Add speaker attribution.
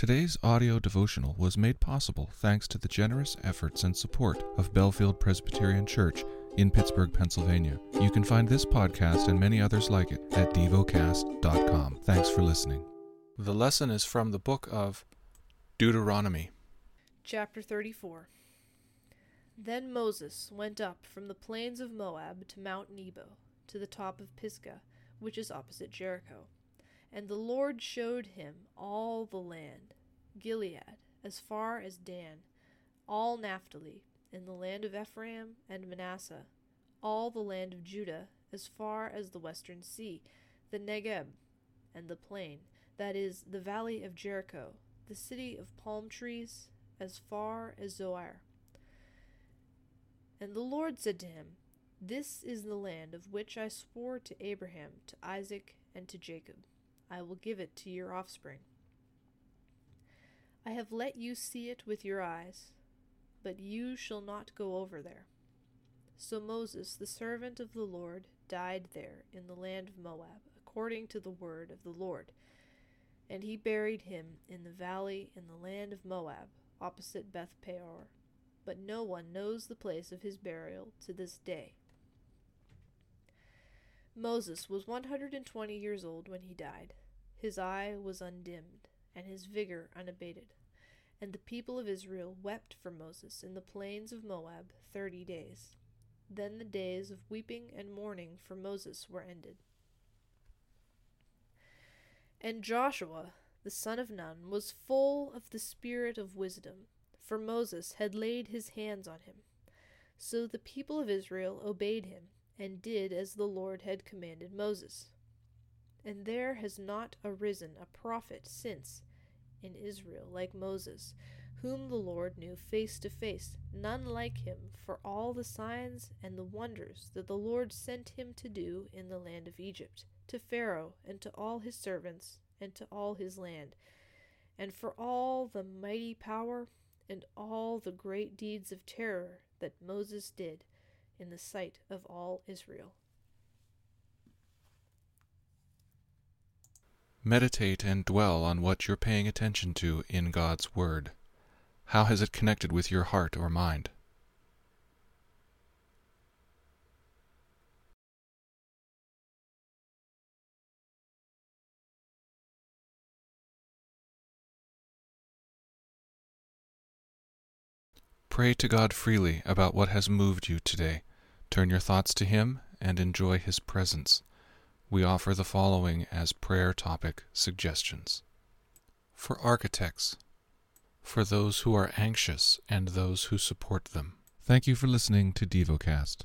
Speaker 1: Today's audio devotional was made possible thanks to the generous efforts and support of Bellefield Presbyterian Church in Pittsburgh, Pennsylvania. You can find this podcast and many others like it at devocast.com. Thanks for listening. The lesson is from the book of Deuteronomy.
Speaker 2: Chapter 34 Then Moses went up from the plains of Moab to Mount Nebo, to the top of Pisgah, which is opposite Jericho. And the Lord showed him all the land, Gilead, as far as Dan, all Naphtali, in the land of Ephraim and Manasseh, all the land of Judah, as far as the western sea, the Negeb, and the plain, that is, the valley of Jericho, the city of palm trees, as far as Zoar. And the Lord said to him, This is the land of which I swore to Abraham, to Isaac, and to Jacob. I will give it to your offspring. I have let you see it with your eyes, but you shall not go over there. So Moses, the servant of the Lord, died there in the land of Moab, according to the word of the Lord. And he buried him in the valley in the land of Moab, opposite Beth Peor. But no one knows the place of his burial to this day. Moses was 120 years old when he died. His eye was undimmed, and his vigor unabated. And the people of Israel wept for Moses in the plains of Moab thirty days. Then the days of weeping and mourning for Moses were ended. And Joshua, the son of Nun, was full of the spirit of wisdom, for Moses had laid his hands on him. So the people of Israel obeyed him, and did as the Lord had commanded Moses. And there has not arisen a prophet since in Israel like Moses, whom the Lord knew face to face, none like him for all the signs and the wonders that the Lord sent him to do in the land of Egypt, to Pharaoh and to all his servants and to all his land, and for all the mighty power and all the great deeds of terror that Moses did in the sight of all Israel.
Speaker 1: Meditate and dwell on what you're paying attention to in God's Word. How has it connected with your heart or mind? Pray to God freely about what has moved you today. Turn your thoughts to Him and enjoy His presence we offer the following as prayer topic suggestions. For architects, for those who are anxious and those who support them. Thank you for listening to DevoCast.